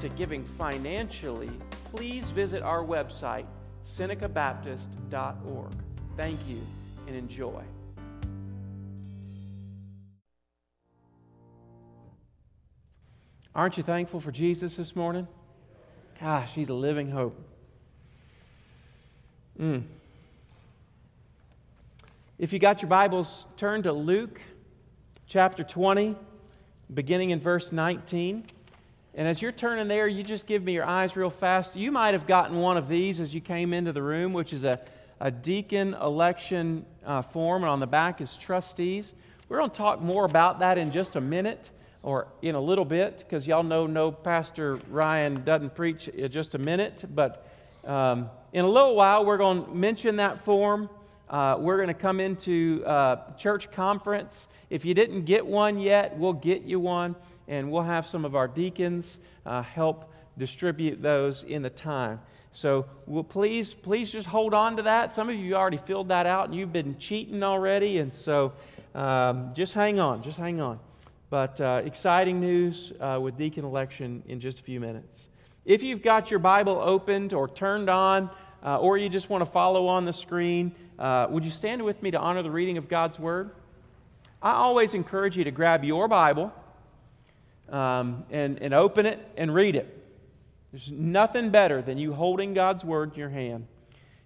to giving financially, please visit our website, senecabaptist.org. Thank you and enjoy. Aren't you thankful for Jesus this morning? Gosh, he's a living hope. Mm. If you got your Bibles, turn to Luke chapter 20, beginning in verse 19. And as you're turning there, you just give me your eyes real fast. You might have gotten one of these as you came into the room, which is a, a deacon election uh, form, and on the back is trustees. We're going to talk more about that in just a minute or in a little bit because y'all know no Pastor Ryan doesn't preach in just a minute. But um, in a little while, we're going to mention that form uh, we're going to come into uh, church conference. If you didn't get one yet, we'll get you one, and we'll have some of our deacons uh, help distribute those in the time. So we'll please, please just hold on to that. Some of you already filled that out, and you've been cheating already, and so um, just hang on, just hang on. But uh, exciting news uh, with deacon election in just a few minutes. If you've got your Bible opened or turned on, uh, or you just want to follow on the screen, uh, would you stand with me to honor the reading of God's Word? I always encourage you to grab your Bible um, and, and open it and read it. There's nothing better than you holding God's Word in your hand.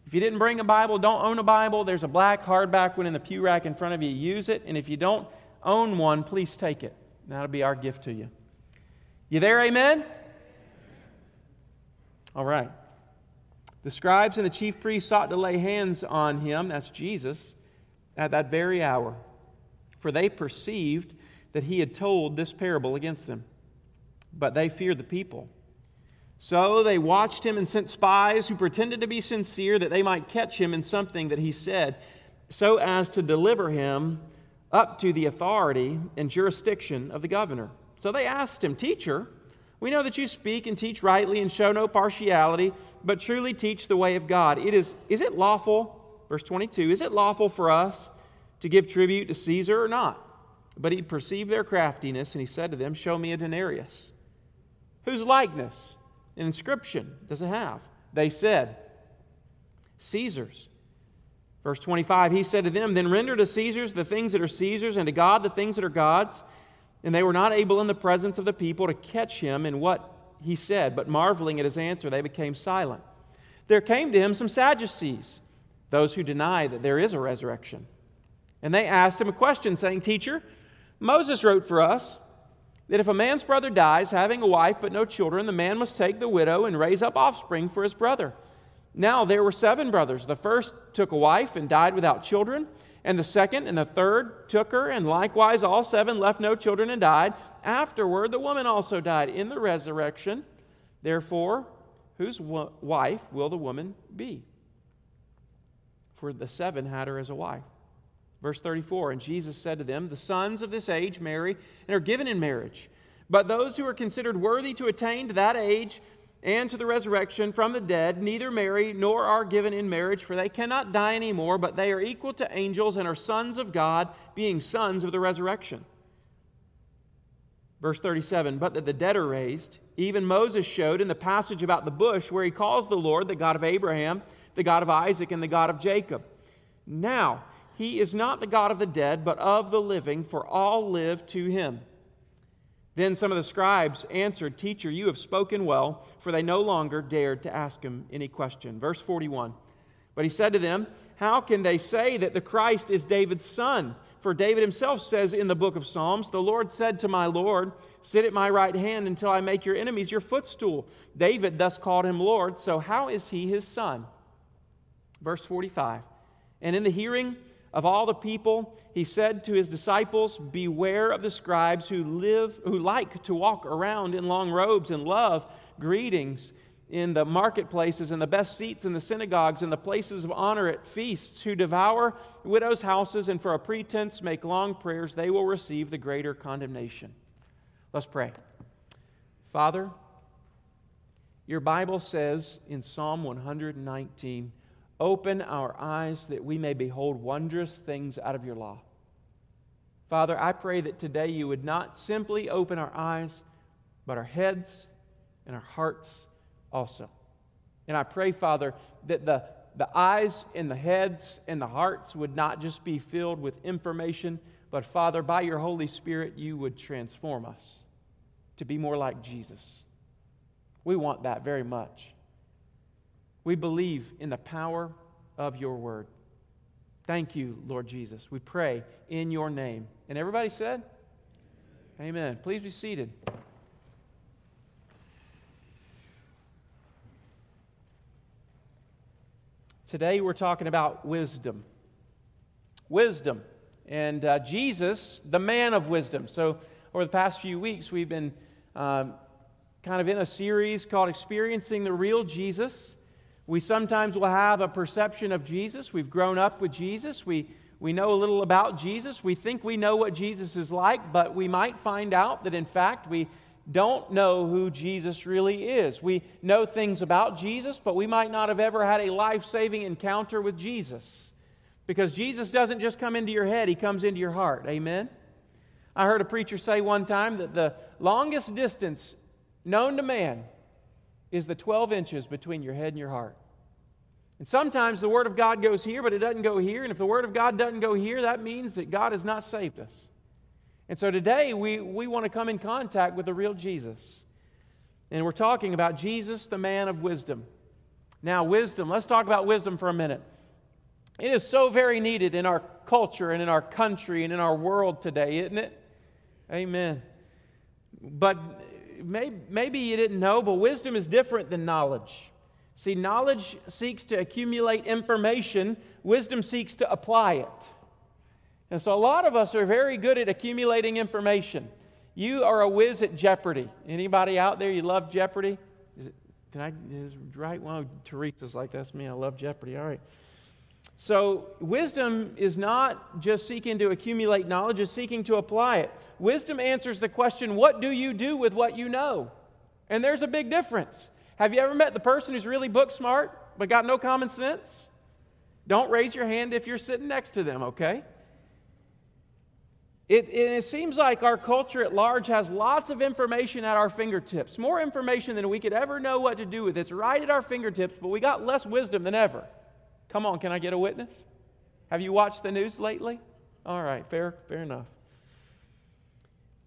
If you didn't bring a Bible, don't own a Bible, there's a black hardback one in the pew rack in front of you. Use it. And if you don't own one, please take it. That'll be our gift to you. You there, amen? All right. The scribes and the chief priests sought to lay hands on him, that's Jesus, at that very hour, for they perceived that he had told this parable against them. But they feared the people. So they watched him and sent spies who pretended to be sincere that they might catch him in something that he said, so as to deliver him up to the authority and jurisdiction of the governor. So they asked him, Teacher, we know that you speak and teach rightly and show no partiality, but truly teach the way of God. It is, is it lawful, verse 22, is it lawful for us to give tribute to Caesar or not? But he perceived their craftiness, and he said to them, Show me a denarius. Whose likeness and inscription does it have? They said, Caesar's. Verse 25, he said to them, Then render to Caesar's the things that are Caesar's, and to God the things that are God's. And they were not able in the presence of the people to catch him in what he said, but marveling at his answer, they became silent. There came to him some Sadducees, those who deny that there is a resurrection. And they asked him a question, saying, Teacher, Moses wrote for us that if a man's brother dies, having a wife but no children, the man must take the widow and raise up offspring for his brother. Now there were seven brothers. The first took a wife and died without children. And the second and the third took her, and likewise all seven left no children and died. Afterward, the woman also died in the resurrection. Therefore, whose wife will the woman be? For the seven had her as a wife. Verse 34 And Jesus said to them, The sons of this age marry and are given in marriage. But those who are considered worthy to attain to that age, and to the resurrection from the dead neither marry nor are given in marriage, for they cannot die anymore, but they are equal to angels and are sons of God, being sons of the resurrection. Verse 37 But that the dead are raised, even Moses showed in the passage about the bush, where he calls the Lord the God of Abraham, the God of Isaac, and the God of Jacob. Now, he is not the God of the dead, but of the living, for all live to him. Then some of the scribes answered, Teacher, you have spoken well, for they no longer dared to ask him any question. Verse 41. But he said to them, How can they say that the Christ is David's son? For David himself says in the book of Psalms, The Lord said to my Lord, Sit at my right hand until I make your enemies your footstool. David thus called him Lord, so how is he his son? Verse 45. And in the hearing of all the people, he said to his disciples, Beware of the scribes who live, who like to walk around in long robes and love greetings in the marketplaces and the best seats in the synagogues and the places of honor at feasts, who devour widows' houses and for a pretense make long prayers, they will receive the greater condemnation. Let's pray. Father, your Bible says in Psalm 119, Open our eyes that we may behold wondrous things out of your law. Father, I pray that today you would not simply open our eyes, but our heads and our hearts also. And I pray, Father, that the, the eyes and the heads and the hearts would not just be filled with information, but Father, by your Holy Spirit, you would transform us to be more like Jesus. We want that very much. We believe in the power of your word. Thank you, Lord Jesus. We pray in your name. And everybody said, Amen. Please be seated. Today we're talking about wisdom. Wisdom. And uh, Jesus, the man of wisdom. So, over the past few weeks, we've been um, kind of in a series called Experiencing the Real Jesus. We sometimes will have a perception of Jesus. We've grown up with Jesus. We, we know a little about Jesus. We think we know what Jesus is like, but we might find out that in fact we don't know who Jesus really is. We know things about Jesus, but we might not have ever had a life saving encounter with Jesus. Because Jesus doesn't just come into your head, He comes into your heart. Amen? I heard a preacher say one time that the longest distance known to man is the 12 inches between your head and your heart. And sometimes the Word of God goes here, but it doesn't go here. And if the Word of God doesn't go here, that means that God has not saved us. And so today we, we want to come in contact with the real Jesus. And we're talking about Jesus, the man of wisdom. Now, wisdom, let's talk about wisdom for a minute. It is so very needed in our culture and in our country and in our world today, isn't it? Amen. But maybe, maybe you didn't know, but wisdom is different than knowledge. See, knowledge seeks to accumulate information, wisdom seeks to apply it. And so a lot of us are very good at accumulating information. You are a whiz at Jeopardy. Anybody out there, you love Jeopardy? Is it, can I, is right? Well, Teresa's like, that's me. I love Jeopardy. All right. So, wisdom is not just seeking to accumulate knowledge, it's seeking to apply it. Wisdom answers the question, What do you do with what you know? And there's a big difference. Have you ever met the person who's really book smart but got no common sense? Don't raise your hand if you're sitting next to them, okay? It, it, seems like our culture at large has lots of information at our fingertips, more information than we could ever know what to do with. It's right at our fingertips, but we got less wisdom than ever. Come on, can I get a witness? Have you watched the news lately? All right, fair, fair enough.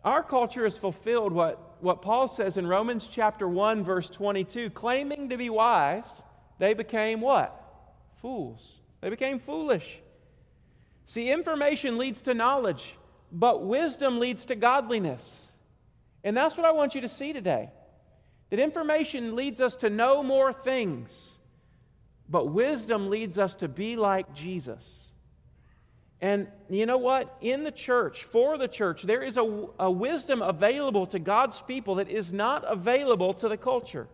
Our culture has fulfilled what, what Paul says in Romans chapter 1, verse 22. Claiming to be wise, they became what? Fools. They became foolish. See, information leads to knowledge, but wisdom leads to godliness. And that's what I want you to see today. That information leads us to know more things. But wisdom leads us to be like Jesus. And you know what? In the church, for the church, there is a, a wisdom available to God's people that is not available to the culture.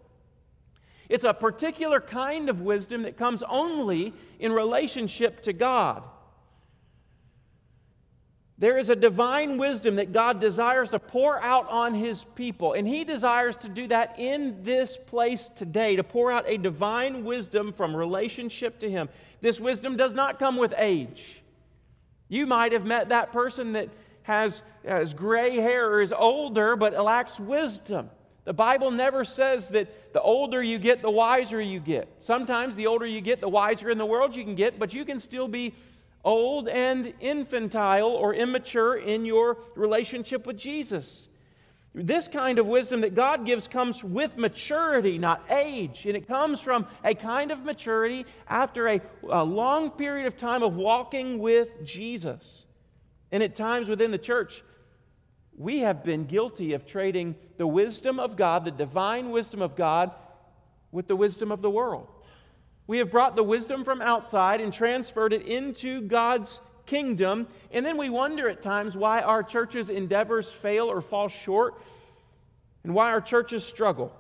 It's a particular kind of wisdom that comes only in relationship to God. There is a divine wisdom that God desires to pour out on His people, and He desires to do that in this place today, to pour out a divine wisdom from relationship to Him. This wisdom does not come with age. You might have met that person that has, has gray hair or is older but lacks wisdom. The Bible never says that the older you get, the wiser you get. Sometimes the older you get, the wiser in the world you can get, but you can still be old and infantile or immature in your relationship with Jesus. This kind of wisdom that God gives comes with maturity, not age. And it comes from a kind of maturity after a, a, long period of time of walking with Jesus. And at times within the church, we have been guilty of trading the wisdom of God, the divine wisdom of God, with the wisdom of the world. We have brought the wisdom from outside and transferred it into God's kingdom. And then we wonder at times why our church's endeavors fail or fall short and why our churches struggle.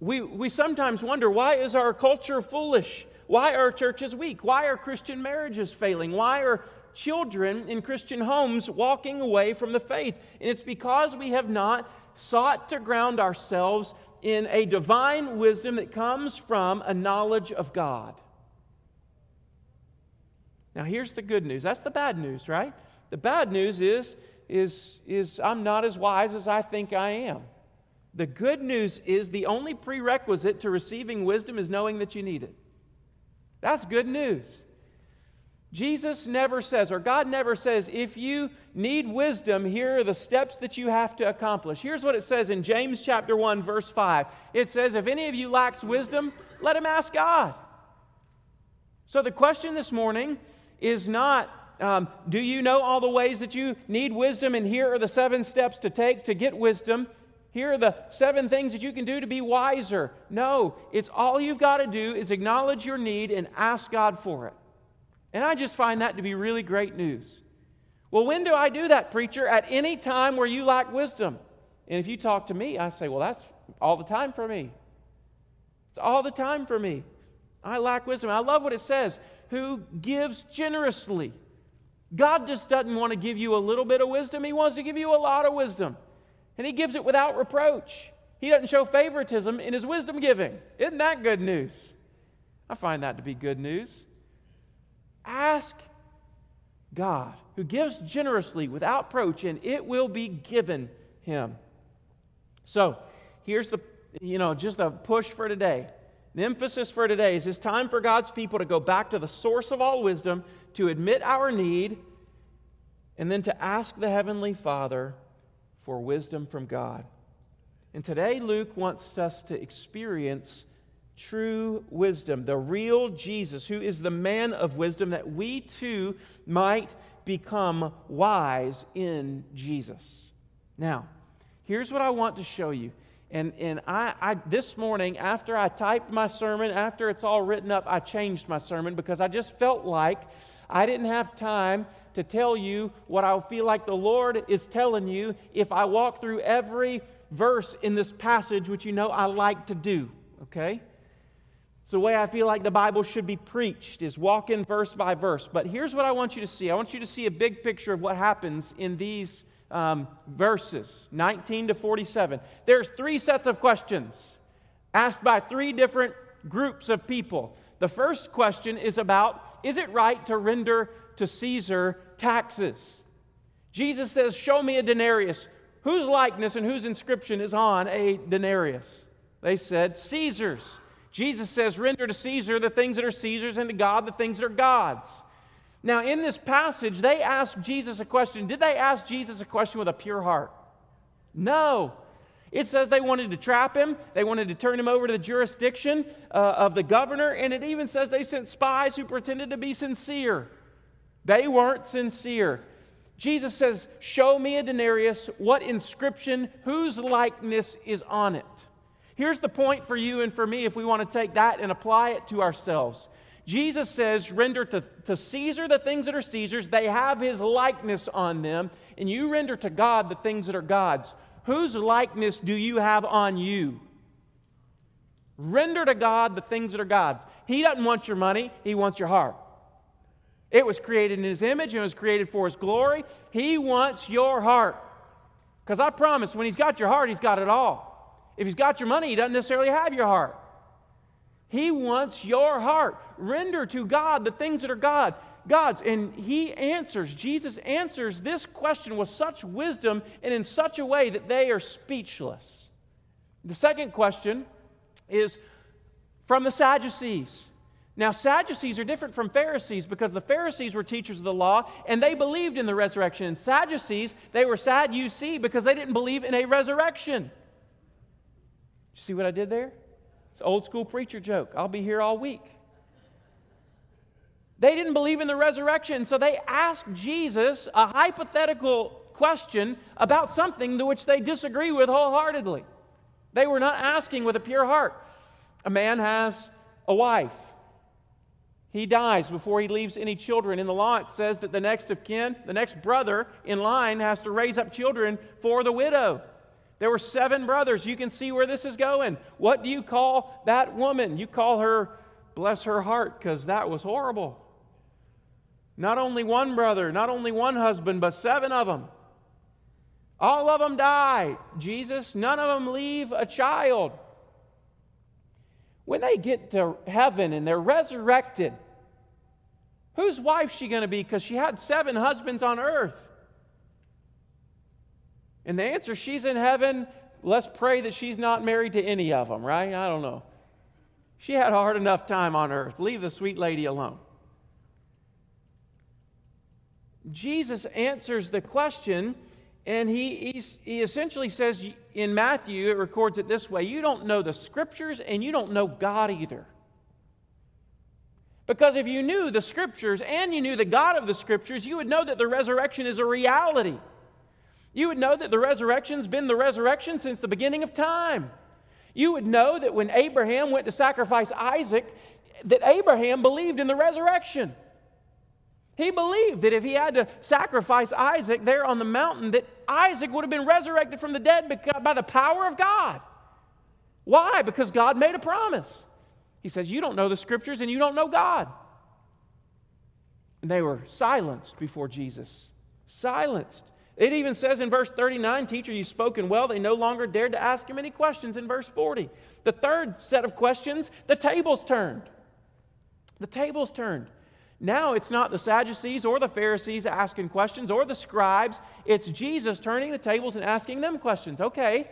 We, we sometimes wonder why is our culture foolish? Why are churches weak? Why are Christian marriages failing? Why are children in Christian homes walking away from the faith? And it's because we have not sought to ground ourselves in a divine wisdom that comes from a knowledge of God. Now, here's the good news. That's the bad news, right? The bad news is, is, is I'm not as wise as I think I am. The good news is the only prerequisite to receiving wisdom is knowing that you need it. That's good news. Jesus never says, or God never says, if you need wisdom, here are the steps that you have to accomplish. Here's what it says in James chapter 1, verse 5. It says, If any of you lacks wisdom, let him ask God. So the question this morning is not, um, do you know all the ways that you need wisdom? And here are the seven steps to take to get wisdom. Here are the seven things that you can do to be wiser. No, it's all you've got to do is acknowledge your need and ask God for it. And I just find that to be really great news. Well, when do I do that, preacher? At any time where you lack wisdom. And if you talk to me, I say, well, that's all the time for me. It's all the time for me. I lack wisdom. I love what it says who gives generously. God just doesn't want to give you a little bit of wisdom, He wants to give you a lot of wisdom. And He gives it without reproach. He doesn't show favoritism in His wisdom giving. Isn't that good news? I find that to be good news. Ask God, who gives generously without reproach, and it will be given him. So, here's the, you know, just a push for today. The emphasis for today is it's time for God's people to go back to the source of all wisdom, to admit our need, and then to ask the Heavenly Father for wisdom from God. And today, Luke wants us to experience true wisdom, the real Jesus, who is the man of wisdom, that we too might become wise in Jesus. Now, here's what I want to show you. And, and I, I, this morning, after I typed my sermon, after it's all written up, I changed my sermon because I just felt like I didn't have time to tell you what I feel like the Lord is telling you if I walk through every verse in this passage, which you know I like to do, okay? It's the way I feel like the Bible should be preached, is walk in verse by verse. But here's what I want you to see I want you to see a big picture of what happens in these um, verses 19 to 47. There's three sets of questions asked by three different groups of people. The first question is about is it right to render to Caesar taxes? Jesus says, Show me a denarius. Whose likeness and whose inscription is on a denarius? They said, Caesar's. Jesus says, Render to Caesar the things that are Caesar's, and to God the things that are God's. Now, in this passage, they asked Jesus a question. Did they ask Jesus a question with a pure heart? No. It says they wanted to trap him, they wanted to turn him over to the jurisdiction uh, of the governor, and it even says they sent spies who pretended to be sincere. They weren't sincere. Jesus says, Show me a denarius, what inscription, whose likeness is on it. Here's the point for you and for me if we want to take that and apply it to ourselves. Jesus says, Render to, to Caesar the things that are Caesar's, they have his likeness on them, and you render to God the things that are God's. Whose likeness do you have on you? Render to God the things that are God's. He doesn't want your money, He wants your heart. It was created in His image and it was created for His glory. He wants your heart. Because I promise, when He's got your heart, He's got it all. If he's got your money, he doesn't necessarily have your heart. He wants your heart. Render to God the things that are God. God's. And he answers, Jesus answers this question with such wisdom and in such a way that they are speechless. The second question is from the Sadducees. Now, Sadducees are different from Pharisees because the Pharisees were teachers of the law and they believed in the resurrection. And Sadducees, they were sad, you see, because they didn't believe in a resurrection. You see what I did there? It's old school preacher joke. I'll be here all week. They didn't believe in the resurrection, so they asked Jesus a hypothetical question about something to which they disagree with wholeheartedly. They were not asking with a pure heart. A man has a wife. He dies before he leaves any children. In the law, it says that the next of kin, the next brother in line, has to raise up children for the widow. There were seven brothers. You can see where this is going. What do you call that woman? You call her, bless her heart, because that was horrible. Not only one brother, not only one husband, but seven of them. All of them die. Jesus, none of them leave a child. When they get to heaven and they're resurrected, whose wife she going to be? Because she had seven husbands on earth. And the answer, she's in heaven. Let's pray that she's not married to any of them, right? I don't know. She had a hard enough time on earth. Leave the sweet lady alone. Jesus answers the question, and he, he essentially says in Matthew, it records it this way you don't know the scriptures, and you don't know God either. Because if you knew the scriptures and you knew the God of the scriptures, you would know that the resurrection is a reality. You would know that the resurrection's been the resurrection since the beginning of time. You would know that when Abraham went to sacrifice Isaac, that Abraham believed in the resurrection. He believed that if he had to sacrifice Isaac there on the mountain, that Isaac would have been resurrected from the dead by the power of God. Why? Because God made a promise. He says, You don't know the scriptures and you don't know God. And they were silenced before Jesus. Silenced. It even says in verse 39, Teacher, you've spoken well. They no longer dared to ask him any questions in verse 40. The third set of questions, the tables turned. The tables turned. Now it's not the Sadducees or the Pharisees asking questions or the scribes. It's Jesus turning the tables and asking them questions. Okay,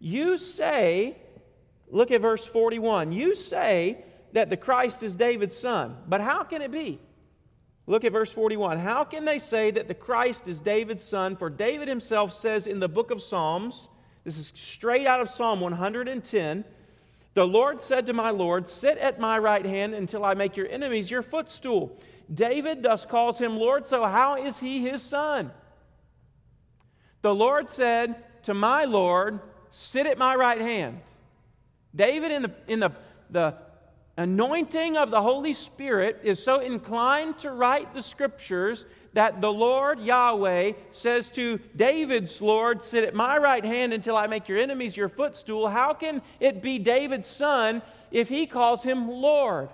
you say, look at verse 41. You say that the Christ is David's son, but how can it be? Look at verse 41. How can they say that the Christ is David's son? For David himself says in the book of Psalms, this is straight out of Psalm 110. The Lord said to my Lord, Sit at my right hand until I make your enemies your footstool. David thus calls him Lord, so how is he his son? The Lord said to my Lord, Sit at my right hand. David, in the, in the, the anointing of the Holy Spirit is so inclined to write the scriptures that the Lord Yahweh says to David's Lord, Sit at my right hand until I make your enemies your footstool. How can it be David's son if he calls him Lord?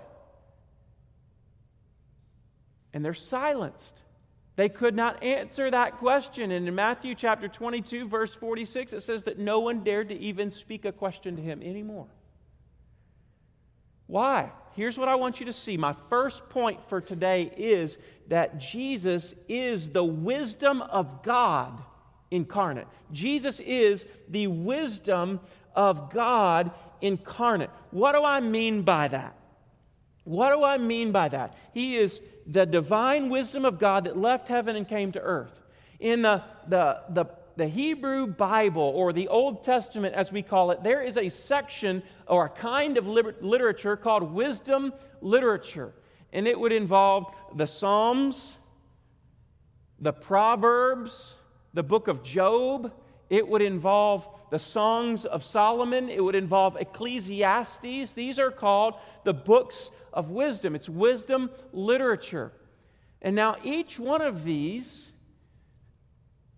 And they're silenced. They could not answer that question. And in Matthew chapter 22, verse 46, it says that no one dared to even speak a question to him anymore. Why? Here's what I want you to see. My first point for today is that Jesus is the wisdom of God incarnate. Jesus is the wisdom of God incarnate. What do I mean by that? What do I mean by that? He is the divine wisdom of God that left heaven and came to earth. In the, the, the the Hebrew Bible, or the Old Testament as we call it, there is a section or a kind of literature called wisdom literature. And it would involve the Psalms, the Proverbs, the book of Job. It would involve the Songs of Solomon. It would involve Ecclesiastes. These are called the books of wisdom. It's wisdom literature. And now each one of these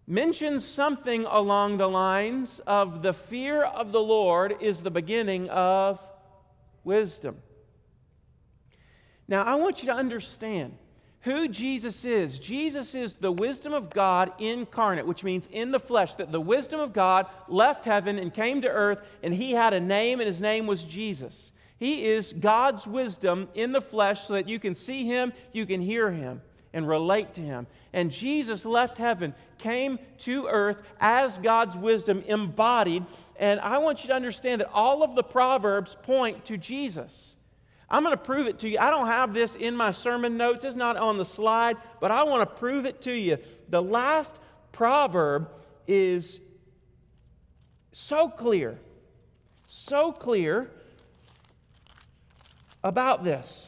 mentions something along the lines of the fear of the Lord is the beginning of wisdom. Now, I want you to understand who Jesus is. Jesus is the wisdom of God incarnate, which means in the flesh, that the wisdom of God left heaven and came to earth, and he had a name, and his name was Jesus. He is God's wisdom in the flesh so that you can see him, you can hear him and relate to him. And Jesus left heaven, came to earth as God's wisdom embodied. And I want you to understand that all of the Proverbs point to Jesus. I'm going to prove it to you. I don't have this in my sermon notes, it's not on the slide, but I want to prove it to you. The last proverb is so clear, so clear about this.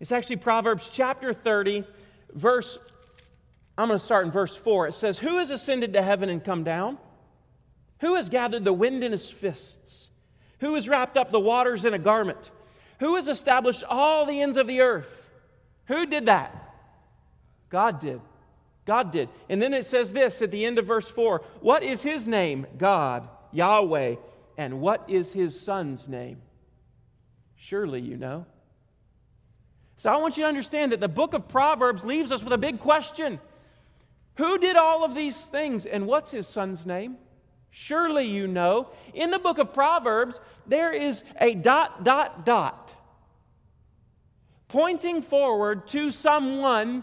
It's actually Proverbs chapter 30, verse, I'm going to start in verse 4. It says, Who has ascended to heaven and come down? Who has gathered the wind in his fists? Who has wrapped up the waters in a garment? Who has established all the ends of the earth? Who did that? God did. God did. And then it says this at the end of verse 4 What is his name? God, Yahweh. And what is his son's name? Surely you know. So I want you to understand that the book of Proverbs leaves us with a big question Who did all of these things, and what's his son's name? Surely you know. In the book of Proverbs, there is a dot, dot, dot pointing forward to someone,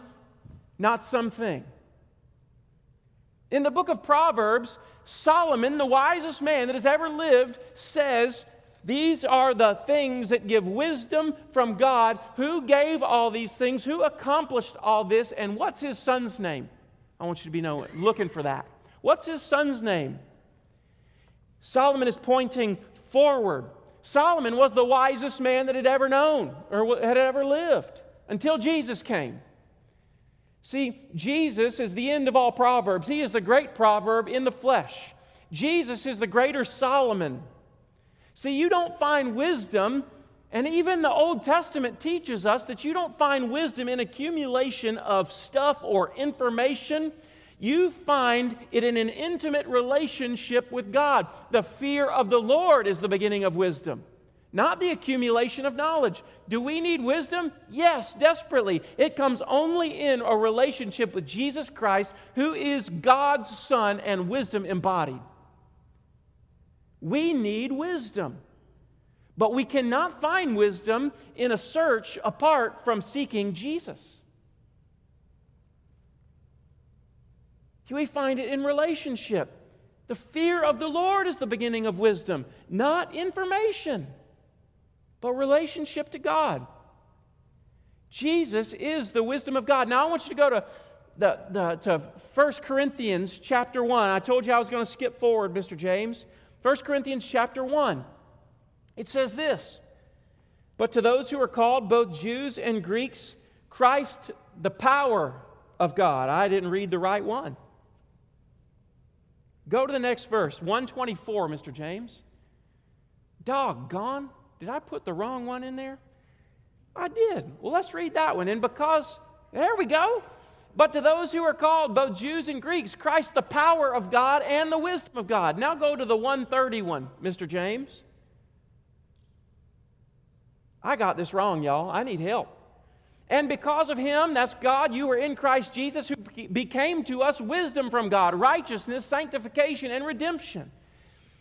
not something. In the book of Proverbs, Solomon, the wisest man that has ever lived, says, These are the things that give wisdom from God. Who gave all these things? Who accomplished all this? And what's his son's name? I want you to be knowing, looking for that. What's his son's name? Solomon is pointing forward. Solomon was the wisest man that had ever known or had ever lived until Jesus came. See, Jesus is the end of all proverbs. He is the great proverb in the flesh. Jesus is the greater Solomon. See, you don't find wisdom, and even the Old Testament teaches us that you don't find wisdom in accumulation of stuff or information. You find it in an intimate relationship with God. The fear of the Lord is the beginning of wisdom, not the accumulation of knowledge. Do we need wisdom? Yes, desperately. It comes only in a relationship with Jesus Christ, who is God's Son and wisdom embodied. We need wisdom. But we cannot find wisdom in a search apart from seeking Jesus. We find it in relationship. The fear of the Lord is the beginning of wisdom, not information, but relationship to God. Jesus is the wisdom of God. Now I want you to go to the, the, to 1 Corinthians chapter 1. I told you I was going to skip forward, Mr. James. 1 Corinthians chapter 1. It says this But to those who are called, both Jews and Greeks, Christ, the power of God. I didn't read the right one. Go to the next verse, 124, Mr. James. Doggone. Did I put the wrong one in there? I did. Well, let's read that one. And because, there we go. But to those who are called, both Jews and Greeks, Christ the power of God and the wisdom of God. Now go to the 131, Mr. James. I got this wrong, y'all. I need help. And because of him, that's God, you are in Christ Jesus, who became to us wisdom from God, righteousness, sanctification, and redemption.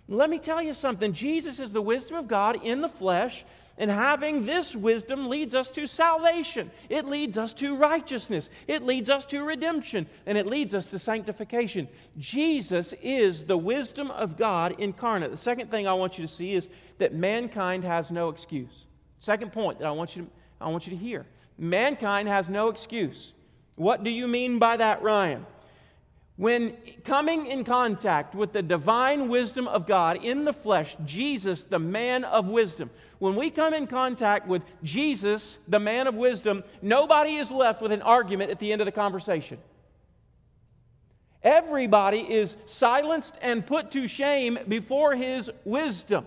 Let me tell you something Jesus is the wisdom of God in the flesh, and having this wisdom leads us to salvation. It leads us to righteousness. It leads us to redemption, and it leads us to sanctification. Jesus is the wisdom of God incarnate. The second thing I want you to see is that mankind has no excuse. Second point that I want you to, I want you to hear mankind has no excuse. What do you mean by that, Ryan? When coming in contact with the divine wisdom of God in the flesh, Jesus, the man of wisdom, when we come in contact with Jesus, the man of wisdom, nobody is left with an argument at the end of the conversation. Everybody is silenced and put to shame before his wisdom.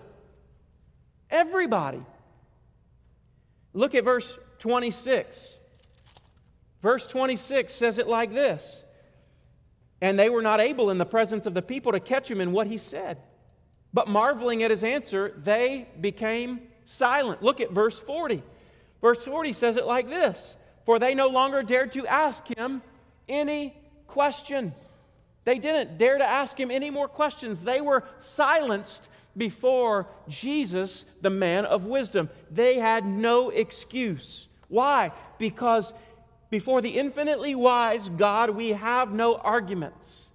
Everybody. Look at verse 26. Verse 26 says it like this And they were not able in the presence of the people to catch him in what he said. But marveling at his answer, they became silent. Look at verse 40. Verse 40 says it like this For they no longer dared to ask him any question. They didn't dare to ask him any more questions. They were silenced before Jesus, the man of wisdom. They had no excuse. Why? Because before the infinitely wise God, we have no arguments.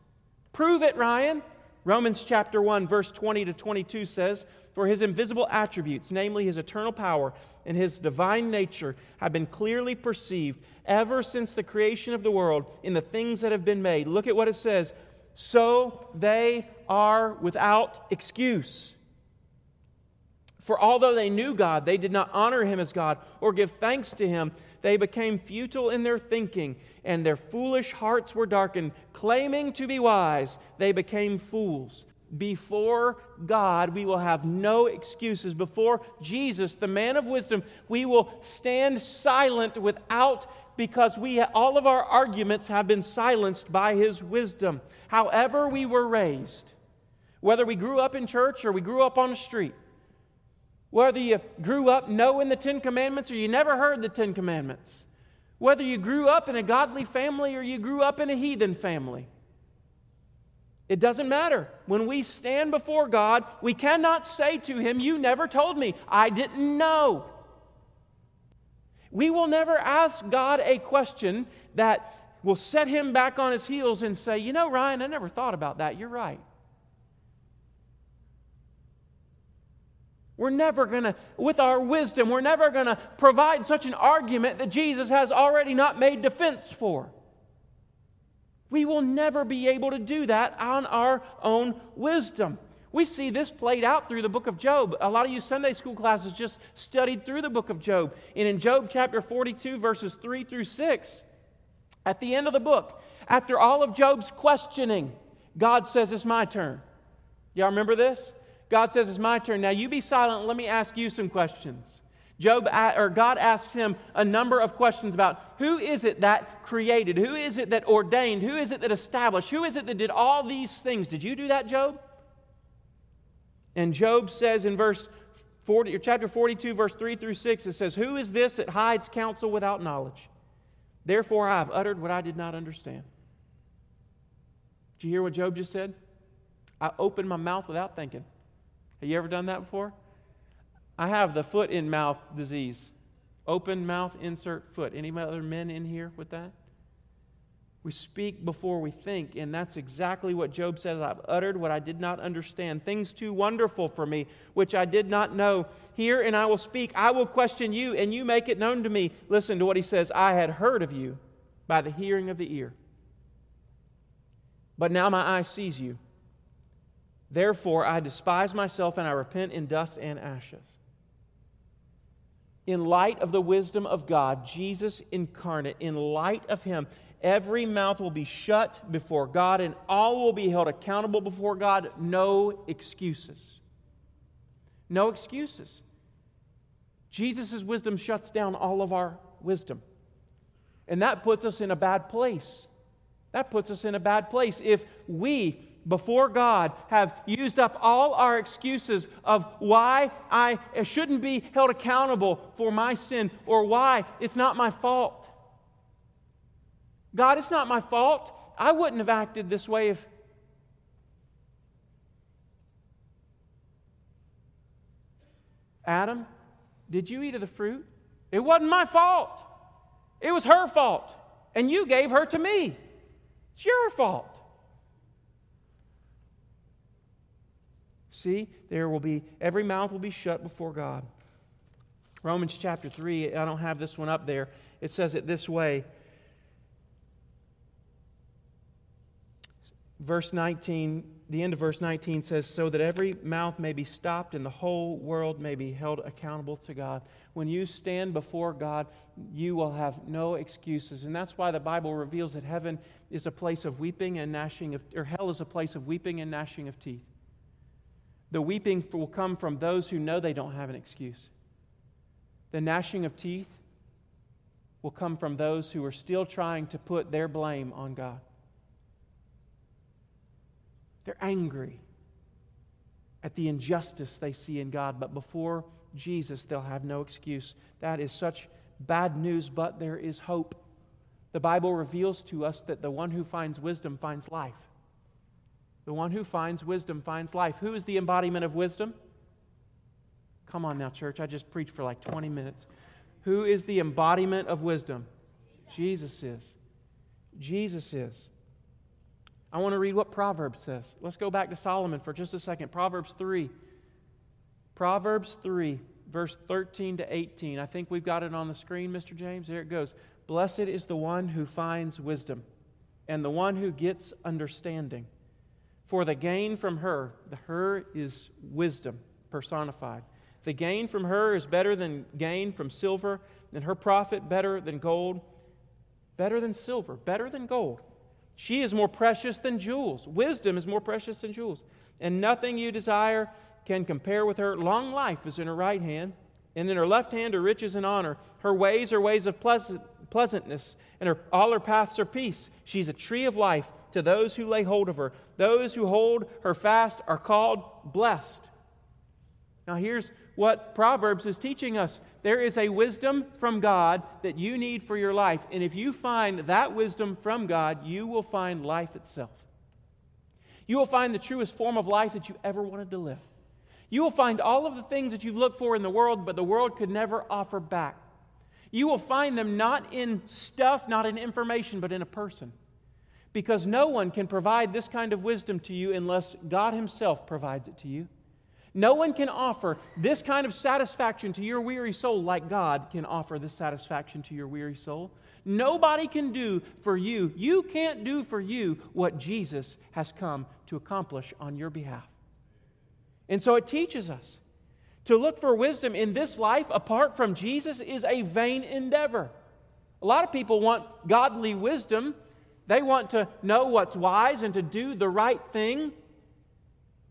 Prove it, Ryan. Romans chapter 1, verse 20 to 22 says, For his invisible attributes, namely his eternal power and his divine nature, have been clearly perceived ever since the creation of the world in the things that have been made. Look at what it says. So they are without excuse. For although they knew God, they did not honor him as God or give thanks to him. They became futile in their thinking, and their foolish hearts were darkened. Claiming to be wise, they became fools. Before God, we will have no excuses. Before Jesus, the man of wisdom, we will stand silent without Because we, all of our arguments have been silenced by his wisdom. However, we were raised, whether we grew up in church or we grew up on the street, whether you grew up knowing the Ten Commandments or you never heard the Ten Commandments, whether you grew up in a godly family or you grew up in a heathen family. It doesn't matter. When we stand before God, we cannot say to Him, You never told me. I didn't know. We will never ask God a question that will set Him back on His heels and say, You know, Ryan, I never thought about that. You're right. We're never going to, with our wisdom, we're never going to provide such an argument that Jesus has already not made defense for. We will never be able to do that on our own wisdom. We see this played out through the book of Job. A lot of you Sunday school classes just studied through the book of Job. And in Job chapter 42, verses 3 through 6, at the end of the book, after all of Job's questioning, God says, It's my turn. Y'all remember this? God says, It's my turn. Now you be silent. Let me ask you some questions. Job or God asks him a number of questions about who is it that created? Who is it that ordained? Who is it that established? Who is it that did all these things? Did you do that, Job? And Job says in verse 40 or chapter 42 verse 3 through 6 it says, "Who is this that hides counsel without knowledge? Therefore I have uttered what I did not understand." Did you hear what Job just said? I opened my mouth without thinking. Have you ever done that before? I have the foot in mouth disease. Open mouth, insert foot. Any other men in here with that? We speak before we think, and that's exactly what Job says. I've uttered what I did not understand, things too wonderful for me, which I did not know. Hear and I will speak. I will question you, and you make it known to me. Listen to what he says I had heard of you by the hearing of the ear. But now my eye sees you. Therefore, I despise myself and I repent in dust and ashes in light of the wisdom of God, Jesus incarnate, in light of Him, every mouth will be shut before God and all will be held accountable before God. No excuses. No excuses. Jesus' wisdom shuts down all of our wisdom. And that puts us in a bad place. That puts us in a bad place. If we before God have used up all our excuses of why I shouldn't be held accountable for my sin or why it's not my fault. God, it's not my fault. I wouldn't have acted this way if. Adam, did you eat of the fruit? It wasn't my fault. It was her fault. And you gave her to me. It's your fault. See, there will be, every mouth will be shut before God. Romans chapter 3, I don't have this one up there. It says it this way. Verse 19, the end of verse 19 says, So that every mouth may be stopped and the whole world may be held accountable to God. When you stand before God, you will have no excuses. And that's why the Bible reveals that heaven is a place of weeping and gnashing of, or hell is a place of weeping and gnashing of teeth. The weeping will come from those who know they don't have an excuse. The gnashing of teeth will come from those who are still trying to put their blame on God. They're angry at the injustice they see in God, but before Jesus, they'll have no excuse. That is such bad news, but there is hope. The Bible reveals to us that the one who finds wisdom finds life. The one who finds wisdom finds life. Who is the embodiment of wisdom? Come on now, church. I just preached for like 20 minutes. Who is the embodiment of wisdom? Jesus is. Jesus is. I want to read what Proverbs says. Let's go back to Solomon for just a second. Proverbs 3. Proverbs 3, verse 13 to 18. I think we've got it on the screen, Mr. James. There it goes. Blessed is the one who finds wisdom and the one who gets understanding. For the gain from her, the her is wisdom personified. The gain from her is better than gain from silver, and her profit better than gold, better than silver, better than gold. She is more precious than jewels. Wisdom is more precious than jewels. And nothing you desire can compare with her. Long life is in her right hand, and in her left hand are riches and honor. Her ways are ways of pleasantness, and her, all her paths are peace. She's a tree of life to those who lay hold of her. Those who hold her fast are called blessed. Now, here's what Proverbs is teaching us there is a wisdom from God that you need for your life. And if you find that wisdom from God, you will find life itself. You will find the truest form of life that you ever wanted to live. You will find all of the things that you've looked for in the world, but the world could never offer back. You will find them not in stuff, not in information, but in a person. Because no one can provide this kind of wisdom to you unless God Himself provides it to you. No one can offer this kind of satisfaction to your weary soul like God can offer this satisfaction to your weary soul. Nobody can do for you, you can't do for you what Jesus has come to accomplish on your behalf. And so it teaches us to look for wisdom in this life apart from Jesus is a vain endeavor. A lot of people want godly wisdom. They want to know what's wise and to do the right thing.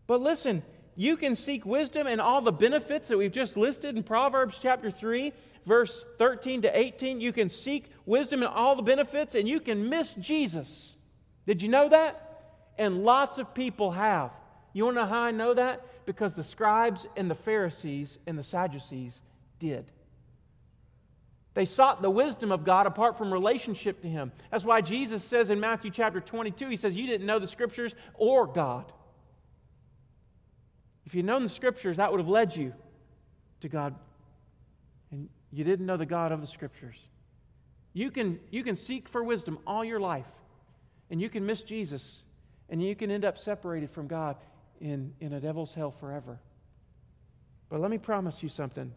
But listen, you can seek wisdom and all the benefits that we've just listed in Proverbs chapter 3, verse 13 to 18. You can seek wisdom and all the benefits, and you can miss Jesus. Did you know that? And lots of people have. You want to know how I know that? Because the scribes and the Pharisees and the Sadducees did. They sought the wisdom of God apart from relationship to Him. That's why Jesus says in Matthew chapter 22, He says, You didn't know the scriptures or God. If you'd known the scriptures, that would have led you to God. And you didn't know the God of the scriptures. You can, you can seek for wisdom all your life, and you can miss Jesus, and you can end up separated from God in, in a devil's hell forever. But let me promise you something.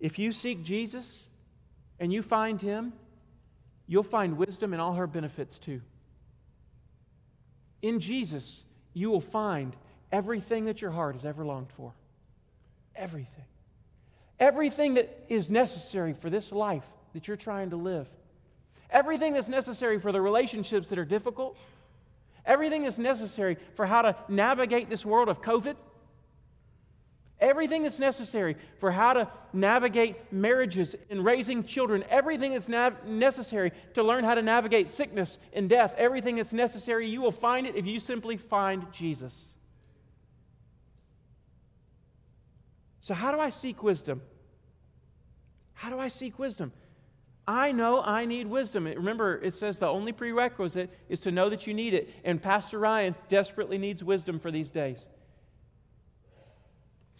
If you seek Jesus and you find him, you'll find wisdom and all her benefits too. In Jesus, you will find everything that your heart has ever longed for. Everything. Everything that is necessary for this life that you're trying to live. Everything that's necessary for the relationships that are difficult. Everything that's necessary for how to navigate this world of COVID. Everything that's necessary for how to navigate marriages and raising children. Everything that's nav- necessary to learn how to navigate sickness and death. Everything that's necessary, you will find it if you simply find Jesus. So, how do I seek wisdom? How do I seek wisdom? I know I need wisdom. Remember, it says the only prerequisite is to know that you need it. And Pastor Ryan desperately needs wisdom for these days.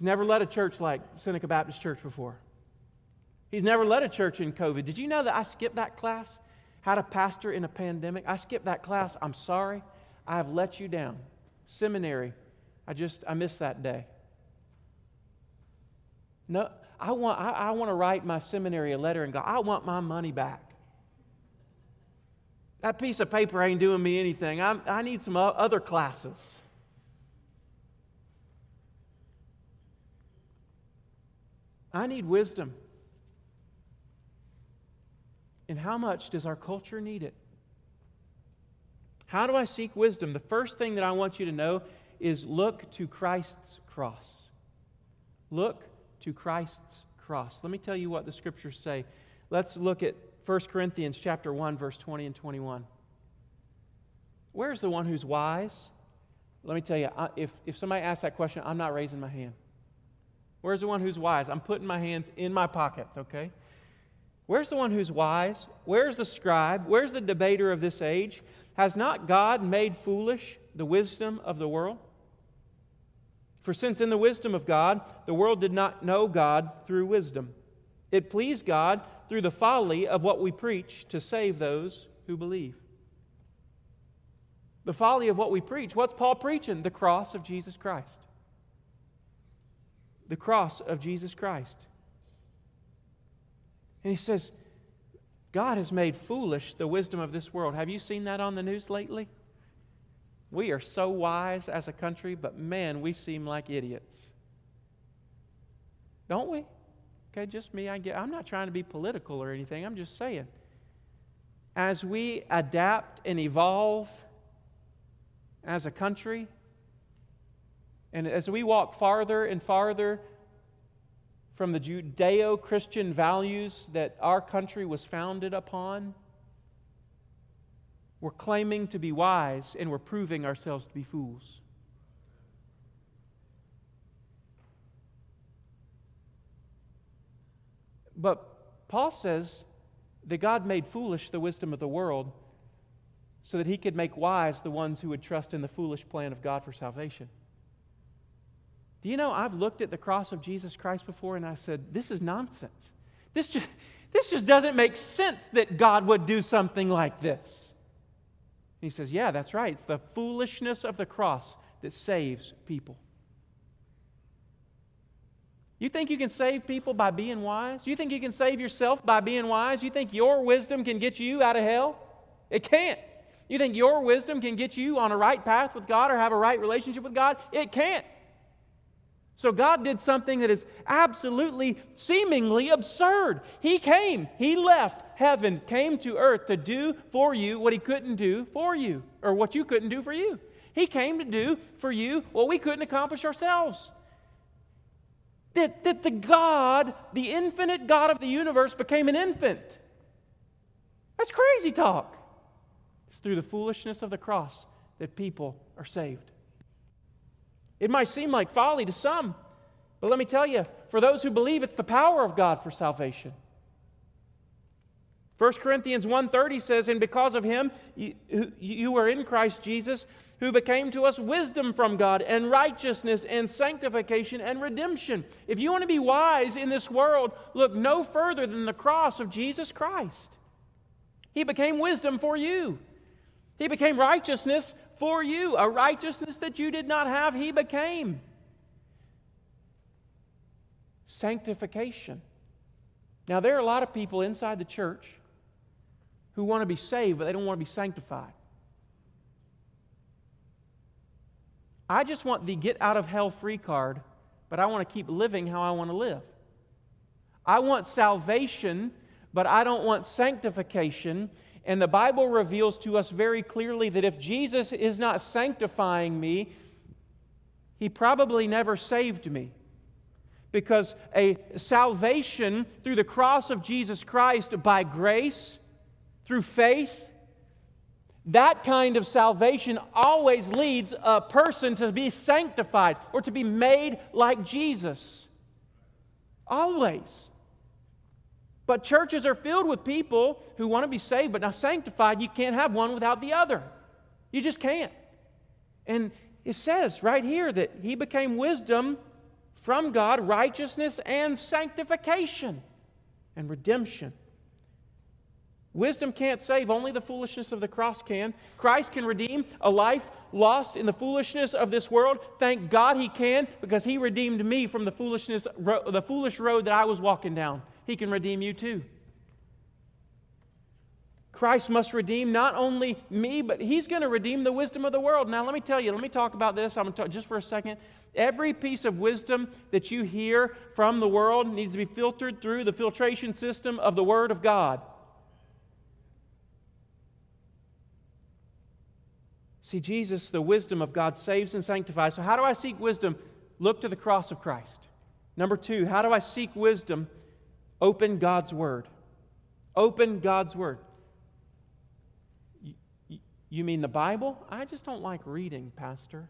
He's never led a church like Seneca Baptist Church before. He's never led a church in COVID. Did you know that I skipped that class? How to pastor in a pandemic? I skipped that class. I'm sorry. I have let you down. Seminary. I just, I missed that day. No, I want, I, I want to write my seminary a letter and go, I want my money back. That piece of paper ain't doing me anything. i I need some other classes. I need wisdom. And how much does our culture need it? How do I seek wisdom? The first thing that I want you to know is look to Christ's cross. Look to Christ's cross. Let me tell you what the scriptures say. Let's look at 1 Corinthians chapter 1 verse 20 and 21. Where's the one who's wise? Let me tell you, if, if somebody asks that question, I'm not raising my hand. Where's the one who's wise? I'm putting my hands in my pockets, okay? Where's the one who's wise? Where's the scribe? Where's the debater of this age? Has not God made foolish the wisdom of the world? For since in the wisdom of God, the world did not know God through wisdom, it pleased God through the folly of what we preach to save those who believe. The folly of what we preach. What's Paul preaching? The cross of Jesus Christ. The cross of Jesus Christ. And he says, God has made foolish the wisdom of this world. Have you seen that on the news lately? We are so wise as a country, but man, we seem like idiots. Don't we? Okay, just me. I get I'm not trying to be political or anything. I'm just saying. As we adapt and evolve as a country, and as we walk farther and farther from the Judeo Christian values that our country was founded upon, we're claiming to be wise and we're proving ourselves to be fools. But Paul says that God made foolish the wisdom of the world so that he could make wise the ones who would trust in the foolish plan of God for salvation. Do you know, I've looked at the cross of Jesus Christ before and I've said, this is nonsense. This just, this just doesn't make sense that God would do something like this. And he says, yeah, that's right. It's the foolishness of the cross that saves people. You think you can save people by being wise? You think you can save yourself by being wise? You think your wisdom can get you out of hell? It can't. You think your wisdom can get you on a right path with God or have a right relationship with God? It can't. So God did something that is absolutely, seemingly absurd. He came, He left heaven, came to earth to do for you what He couldn't do for you, or what you couldn't do for you. He came to do for you what we couldn't accomplish ourselves. That, that the God, the infinite God of the universe, became an infant. That's crazy talk. It's through the foolishness of the cross that people are saved. It might seem like folly to some, but let me tell you, for those who believe, it's the power of God for salvation. 1 Corinthians 1:30 says, "And because of him you, you are in Christ Jesus, who became to us wisdom from God and righteousness and sanctification and redemption." If you want to be wise in this world, look no further than the cross of Jesus Christ. He became wisdom for you. He became righteousness for you, a righteousness that you did not have, He became. Sanctification. Now, there are a lot of people inside the church who want to be saved, but they don't want to be sanctified. I just want the get out of hell free card, but I want to keep living how I want to live. I want salvation, but I don't want sanctification. And the Bible reveals to us very clearly that if Jesus is not sanctifying me, he probably never saved me. Because a salvation through the cross of Jesus Christ by grace, through faith, that kind of salvation always leads a person to be sanctified or to be made like Jesus. Always. But churches are filled with people who want to be saved but not sanctified. You can't have one without the other. You just can't. And it says right here that he became wisdom from God, righteousness and sanctification and redemption. Wisdom can't save, only the foolishness of the cross can. Christ can redeem a life lost in the foolishness of this world. Thank God he can because he redeemed me from the foolishness the foolish road that I was walking down. He can redeem you too. Christ must redeem not only me, but He's going to redeem the wisdom of the world. Now, let me tell you, let me talk about this. I'm going to talk just for a second. Every piece of wisdom that you hear from the world needs to be filtered through the filtration system of the Word of God. See, Jesus, the wisdom of God, saves and sanctifies. So, how do I seek wisdom? Look to the cross of Christ. Number two, how do I seek wisdom? Open God's Word. Open God's Word. You mean the Bible? I just don't like reading, Pastor.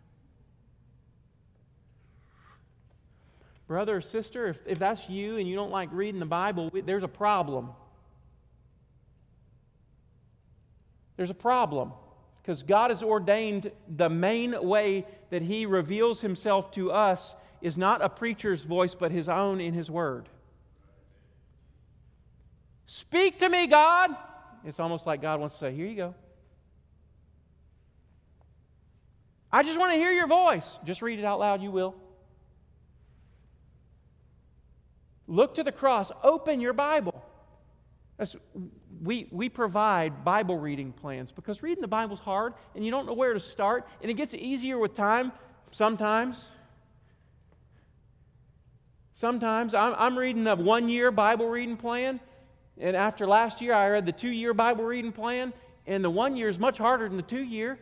Brother or sister, if, if that's you and you don't like reading the Bible, there's a problem. There's a problem because God has ordained the main way that He reveals Himself to us is not a preacher's voice, but His own in His Word. Speak to me, God. It's almost like God wants to say, Here you go. I just want to hear your voice. Just read it out loud, you will. Look to the cross. Open your Bible. That's, we, we provide Bible reading plans because reading the Bible is hard and you don't know where to start, and it gets easier with time sometimes. Sometimes I'm, I'm reading the one year Bible reading plan, and after last year, I read the two year Bible reading plan, and the one year is much harder than the two year.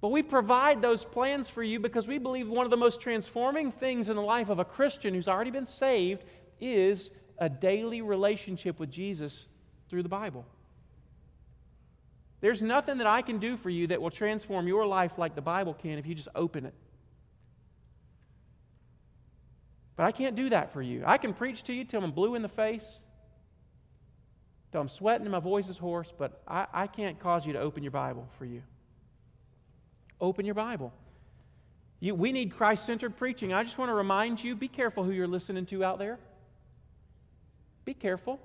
But we provide those plans for you because we believe one of the most transforming things in the life of a Christian who's already been saved is a daily relationship with Jesus through the Bible. There's nothing that I can do for you that will transform your life like the Bible can if you just open it. But I can't do that for you. I can preach to you till I'm blue in the face, till I'm sweating and my voice is hoarse, but I, I can't cause you to open your Bible for you. Open your Bible. You, we need Christ centered preaching. I just want to remind you be careful who you're listening to out there. Be careful.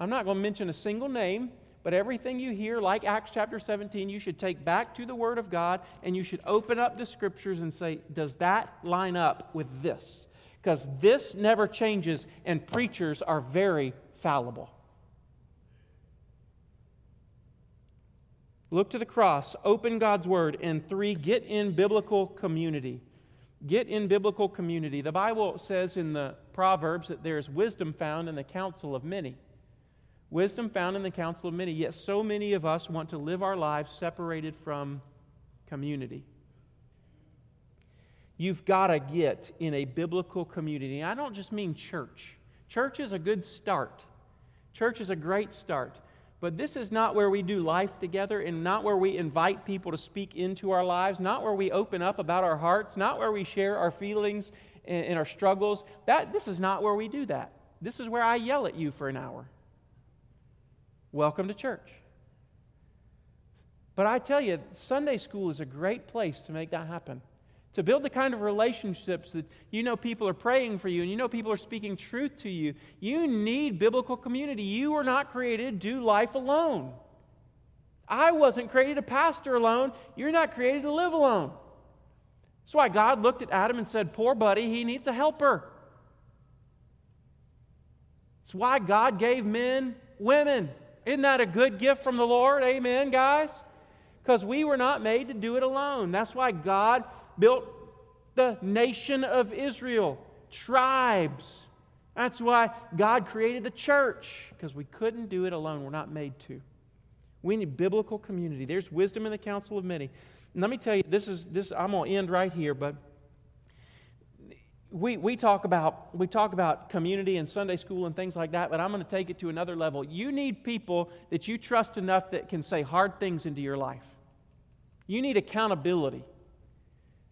I'm not going to mention a single name, but everything you hear, like Acts chapter 17, you should take back to the Word of God and you should open up the Scriptures and say, Does that line up with this? Because this never changes, and preachers are very fallible. Look to the cross, open God's Word, and three, get in biblical community. Get in biblical community. The Bible says in the Proverbs that there is wisdom found in the counsel of many. Wisdom found in the counsel of many, yet so many of us want to live our lives separated from community. You've got to get in a biblical community. I don't just mean church. Church is a good start. Church is a great start. But this is not where we do life together and not where we invite people to speak into our lives, not where we open up about our hearts, not where we share our feelings and, and our struggles. That, this is not where we do that. This is where I yell at you for an hour. Welcome to church. But I tell you, Sunday school is a great place to make that happen. To build the kind of relationships that you know people are praying for you and you know people are speaking truth to you. You need biblical community. You were not created to do life alone. I wasn't created to pastor alone. You're not created to live alone. That's why God looked at Adam and said, Poor buddy, he needs a helper. It's why God gave men women. Isn't that a good gift from the Lord? Amen, guys? Because we were not made to do it alone. That's why God built the nation of Israel, tribes. That's why God created the church, because we couldn't do it alone. We're not made to. We need biblical community. There's wisdom in the counsel of many. And let me tell you, this is this I'm gonna end right here, but we, we talk about we talk about community and Sunday school and things like that, but I'm to take it to another level. You need people that you trust enough that can say hard things into your life. You need accountability.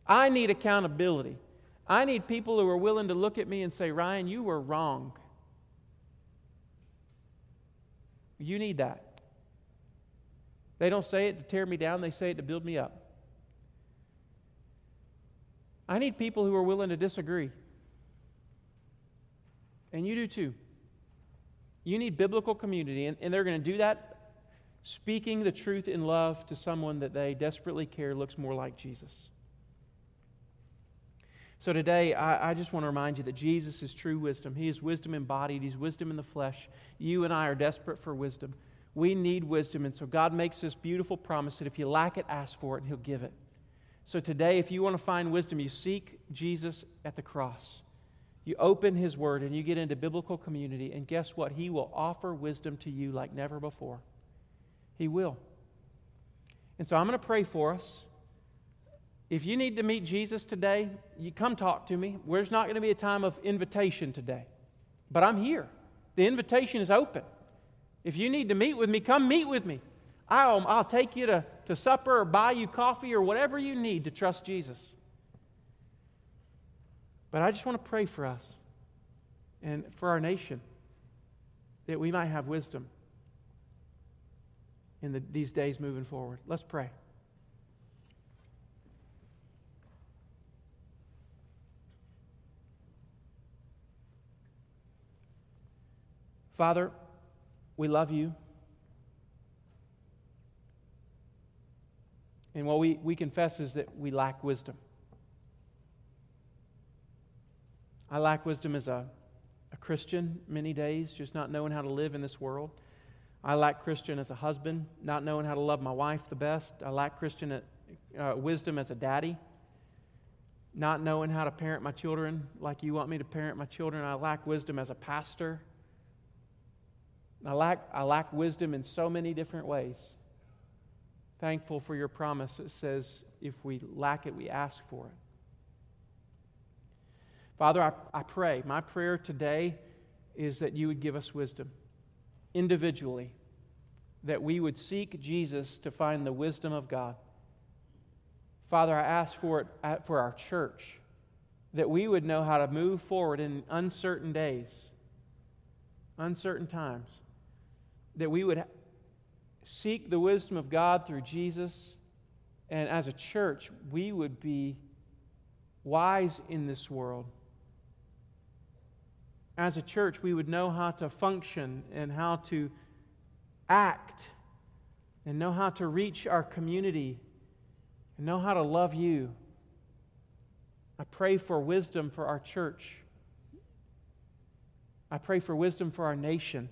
I need accountability. I need people who are willing to look at me and say, Ryan, you were wrong. You need that. They don't say it to tear me down, they say it to build me up. I need people who are willing to disagree. And you do too. You need biblical community, and, and they're going to do that speaking the truth in love to someone that they desperately care looks more like Jesus. So today, I, I, just want to remind you that Jesus is true wisdom. He is wisdom embodied, He's wisdom in the flesh. You and I are desperate for wisdom. We need wisdom. And so God makes this beautiful promise that if you lack it, ask for it, and He'll give it. So today, if you want to find wisdom, you seek Jesus at the cross. You open His Word and you get into biblical community, and guess what? He will offer wisdom to you like never before. He will. And so I'm going to pray for us. If you need to meet Jesus today, you come talk to me. There's not going to be a time of invitation today, but I'm here. The invitation is open. If you need to meet with me, come meet with me. I'll, I'll take you to, to supper or buy you coffee or whatever you need to trust Jesus. But I just want to pray for us and for our nation that we might have wisdom in the, these days moving forward. Let's pray. Father, we love you. And what we, we confess is that we lack wisdom. I lack wisdom as a, a Christian many days, just not knowing how to live in this world. I lack Christian as a husband, not knowing how to love my wife the best. I lack Christian uh, wisdom as a daddy, not knowing how to parent my children like you want me to parent my children. I lack wisdom as a pastor. I lack, I lack wisdom in so many different ways. Thankful for your promise that says if we lack it, we ask for it. Father, I, I pray, my prayer today is that you would give us wisdom individually, that we would seek Jesus to find the wisdom of God. Father, I ask for it for our church, that we would know how to move forward in uncertain days, uncertain times, that we would seek the wisdom of God through Jesus, and as a church, we would be wise in this world as a church, we would know how to function and how to act and know how to reach our community and know how to love you. I pray for wisdom for our church. I pray for wisdom for our nation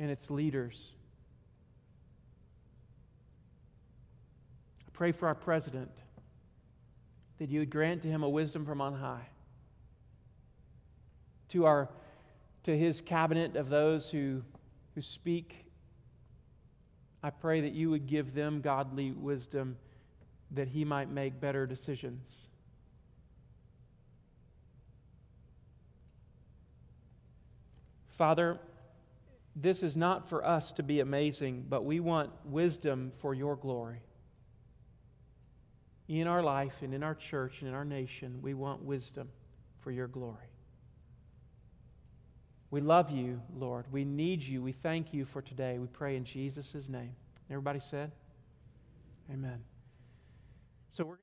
and its leaders. I pray for our president that you would grant to him a wisdom from on high to, our, to his cabinet of those who, who speak. I pray that you would give them godly wisdom that he might make better decisions. Father, this is not for us to be amazing, but we want wisdom for your glory. In our life and in our church and in our nation, we want wisdom for your glory. We love you, Lord. We need you. We thank you for today. We pray in Jesus' name. Everybody said? Amen. So we're